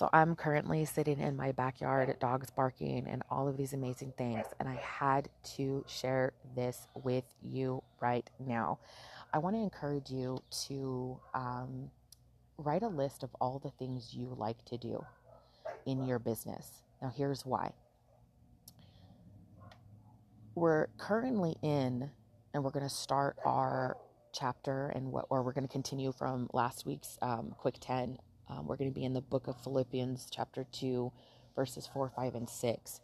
So I'm currently sitting in my backyard, dogs barking, and all of these amazing things. And I had to share this with you right now. I want to encourage you to um, write a list of all the things you like to do in your business. Now, here's why. We're currently in, and we're going to start our chapter and what, or we're going to continue from last week's um, quick 10 um, we're going to be in the book of Philippians, chapter 2, verses 4, 5, and 6.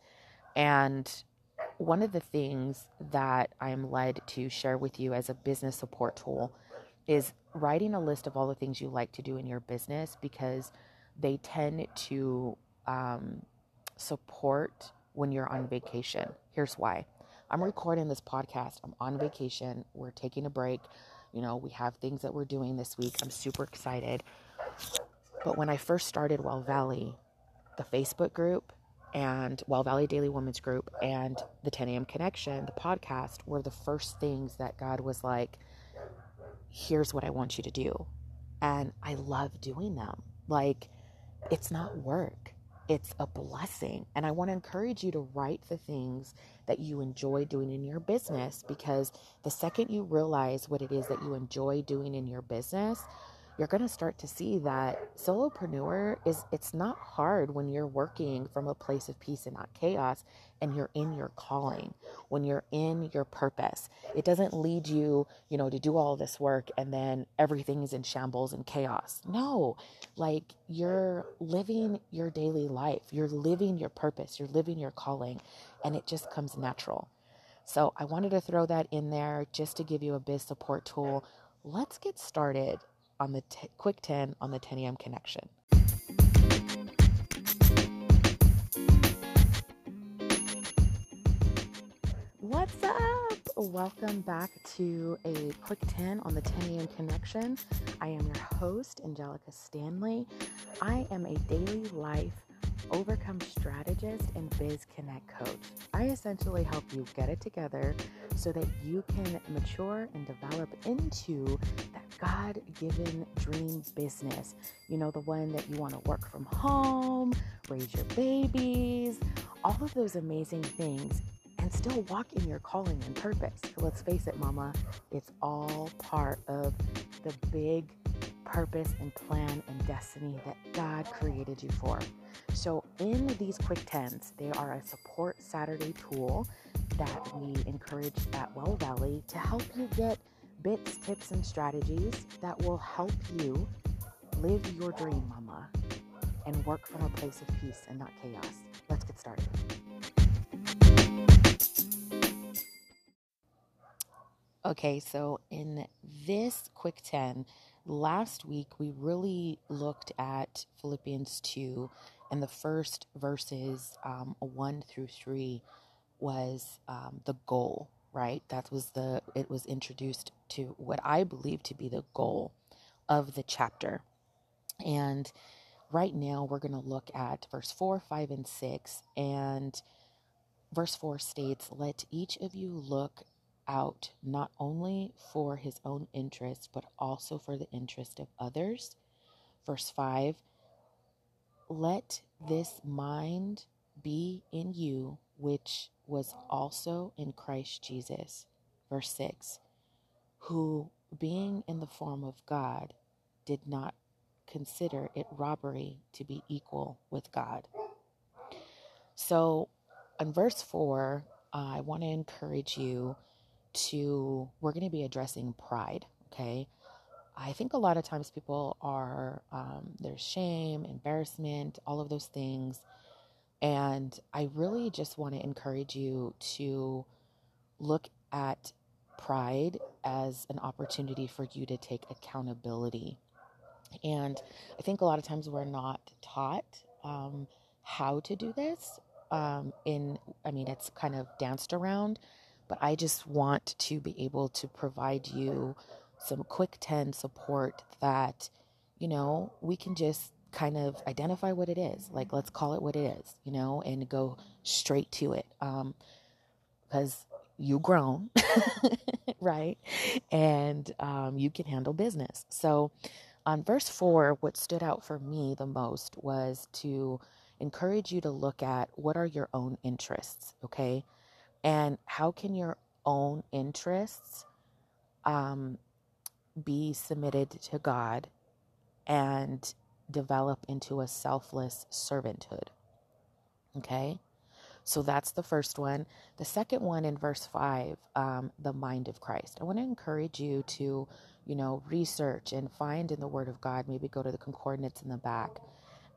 And one of the things that I am led to share with you as a business support tool is writing a list of all the things you like to do in your business because they tend to um, support when you're on vacation. Here's why I'm recording this podcast, I'm on vacation, we're taking a break. You know, we have things that we're doing this week. I'm super excited. But when I first started Well Valley, the Facebook group and Well Valley Daily Women's Group and the 10 a.m. Connection, the podcast, were the first things that God was like, here's what I want you to do. And I love doing them. Like, it's not work, it's a blessing. And I want to encourage you to write the things that you enjoy doing in your business because the second you realize what it is that you enjoy doing in your business, you're going to start to see that solopreneur is it's not hard when you're working from a place of peace and not chaos and you're in your calling when you're in your purpose. It doesn't lead you you know to do all this work and then everything is in shambles and chaos. No like you're living your daily life. You're living your purpose. You're living your calling and it just comes natural. So i wanted to throw that in there just to give you a biz support tool. Let's get started on the t- Quick 10 on the 10 a.m. connection. What's up? Welcome back to a Quick 10 on the 10 a.m. connection. I am your host, Angelica Stanley. I am a daily life overcome strategist and biz connect coach. I essentially help you get it together so that you can mature and develop into God given dream business. You know, the one that you want to work from home, raise your babies, all of those amazing things, and still walk in your calling and purpose. Let's face it, mama, it's all part of the big purpose and plan and destiny that God created you for. So, in these quick tens, they are a support Saturday tool that we encourage at Well Valley to help you get bits, tips, and strategies that will help you live your dream, mama, and work from a place of peace and not chaos. Let's get started. Okay, so in this quick 10, last week we really looked at Philippians 2, and the first verses um, 1 through 3 was um, the goal, right? That was the, it was introduced to what I believe to be the goal of the chapter. And right now we're going to look at verse 4, 5, and 6. And verse 4 states, Let each of you look out not only for his own interest, but also for the interest of others. Verse 5 Let this mind be in you, which was also in Christ Jesus. Verse 6 Who, being in the form of God, did not consider it robbery to be equal with God. So, in verse 4, I want to encourage you to, we're going to be addressing pride, okay? I think a lot of times people are, um, there's shame, embarrassment, all of those things. And I really just want to encourage you to look at pride as an opportunity for you to take accountability. And I think a lot of times we're not taught um, how to do this. Um, in, I mean, it's kind of danced around, but I just want to be able to provide you some quick 10 support that, you know, we can just kind of identify what it is. Like, let's call it what it is, you know, and go straight to it. Um, because you grown, right? And um, you can handle business. So On verse 4, what stood out for me the most was to encourage you to look at what are your own interests, okay? And how can your own interests um, be submitted to God and develop into a selfless servanthood? Okay? So that's the first one. The second one in verse 5, um, the mind of Christ. I want to encourage you to, you know, research and find in the Word of God, maybe go to the concordance in the back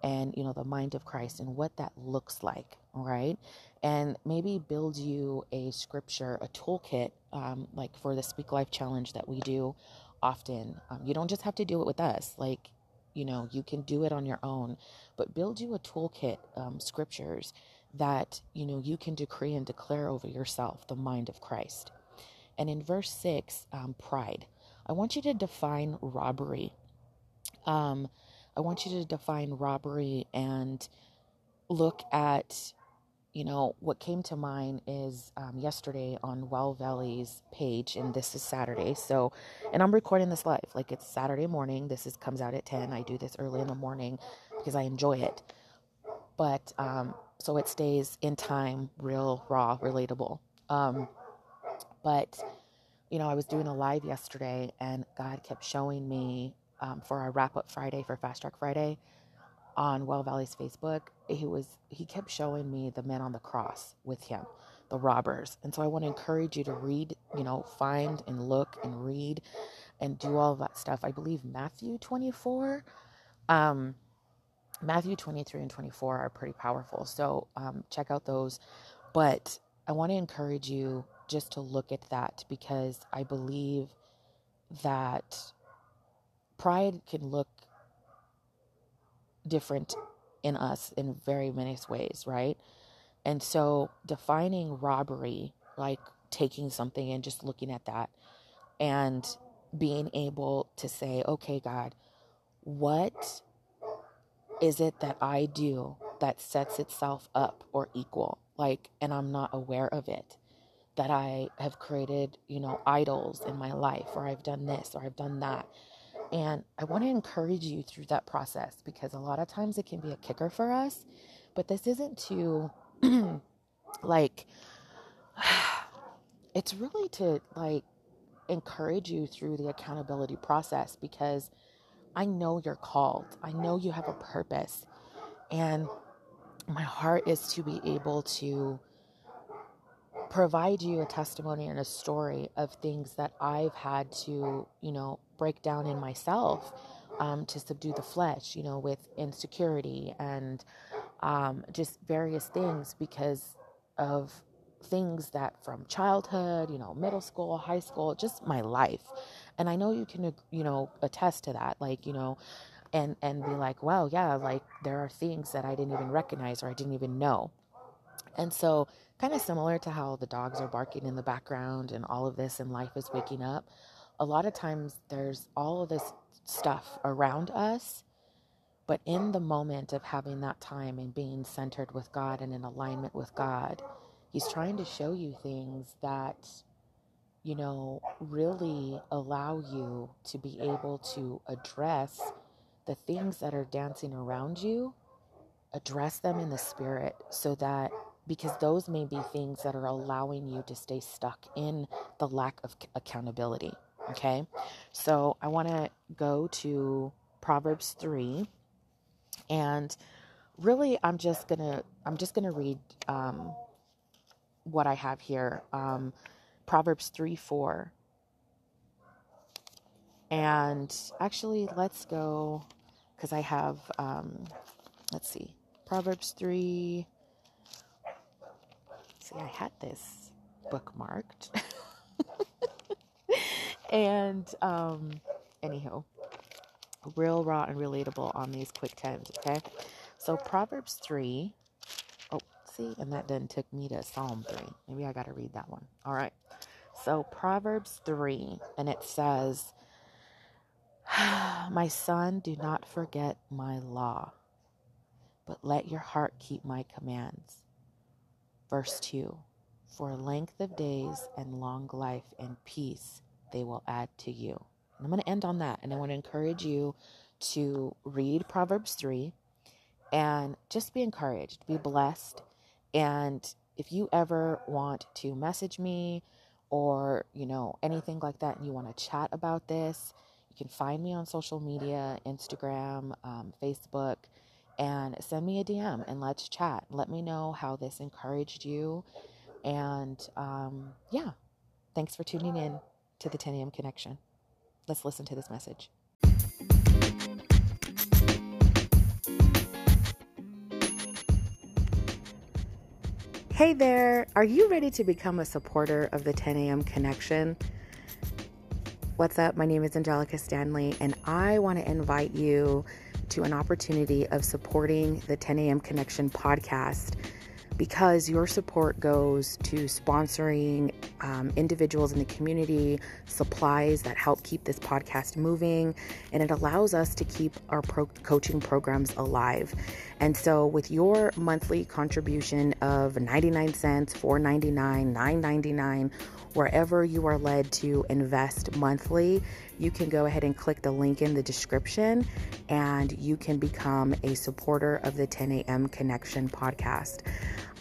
and, you know, the mind of Christ and what that looks like, all right? And maybe build you a scripture, a toolkit, um, like for the Speak Life Challenge that we do often. Um, you don't just have to do it with us. Like, you know, you can do it on your own, but build you a toolkit, um, scriptures that you know you can decree and declare over yourself the mind of Christ. And in verse six, um, pride. I want you to define robbery. Um, I want you to define robbery and look at, you know, what came to mind is um, yesterday on Well Valley's page, and this is Saturday. So, and I'm recording this live, like it's Saturday morning. This is comes out at ten. I do this early in the morning because I enjoy it. But um, so it stays in time, real, raw, relatable. Um, but you know, I was doing a live yesterday, and God kept showing me um, for our wrap up Friday for Fast Track Friday on Well Valley's Facebook. He was he kept showing me the men on the cross with him, the robbers, and so I want to encourage you to read, you know, find and look and read, and do all that stuff. I believe Matthew twenty four. Um, Matthew 23 and 24 are pretty powerful. So um, check out those. But I want to encourage you just to look at that because I believe that pride can look different in us in very many ways, right? And so defining robbery, like taking something and just looking at that and being able to say, okay, God, what is it that I do that sets itself up or equal? Like, and I'm not aware of it. That I have created, you know, idols in my life, or I've done this, or I've done that. And I want to encourage you through that process because a lot of times it can be a kicker for us. But this isn't to, like, it's really to, like, encourage you through the accountability process because I know you're called. I know you have a purpose. And my heart is to be able to provide you a testimony and a story of things that I've had to, you know, break down in myself um, to subdue the flesh, you know, with insecurity and um, just various things because of things that from childhood, you know, middle school, high school, just my life. And I know you can, you know, attest to that, like, you know, and and be like, wow, yeah, like there are things that I didn't even recognize or I didn't even know. And so, kind of similar to how the dogs are barking in the background and all of this and life is waking up, a lot of times there's all of this stuff around us. But in the moment of having that time and being centered with God and in alignment with God, He's trying to show you things that you know, really allow you to be able to address the things that are dancing around you, address them in the spirit so that because those may be things that are allowing you to stay stuck in the lack of accountability. Okay. So I want to go to Proverbs 3 and really I'm just going to I'm just going to read um, what I have here. Um, Proverbs 3 4. And actually, let's go because I have, um, let's see, Proverbs 3. See, I had this bookmarked. and, um, anyhow, real raw and relatable on these quick tens, okay? So, Proverbs 3. Oh, see, and that then took me to Psalm 3. Maybe I got to read that one. All right. So, Proverbs 3, and it says, My son, do not forget my law, but let your heart keep my commands. Verse 2 For length of days and long life and peace they will add to you. And I'm going to end on that. And I want to encourage you to read Proverbs 3 and just be encouraged, be blessed. And if you ever want to message me or, you know, anything like that, and you want to chat about this, you can find me on social media Instagram, um, Facebook, and send me a DM and let's chat. Let me know how this encouraged you. And um, yeah, thanks for tuning in to the 10 a.m. connection. Let's listen to this message. Hey there, are you ready to become a supporter of the 10 a.m. connection? What's up? My name is Angelica Stanley, and I want to invite you to an opportunity of supporting the 10 a.m. Connection podcast because your support goes to sponsoring um, individuals in the community, supplies that help keep this podcast moving, and it allows us to keep our pro- coaching programs alive. And so, with your monthly contribution of 99 cents, 4.99, 9.99, wherever you are led to invest monthly, you can go ahead and click the link in the description and you can become a supporter of the 10 a.m. Connection podcast.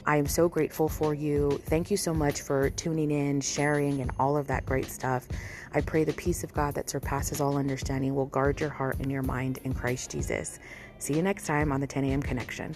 I am so grateful for you. Thank you so much for tuning in, sharing, and all of that great stuff. I pray the peace of God that surpasses all understanding will guard your heart and your mind in Christ Jesus. See you next time on the 10 a.m. Connection.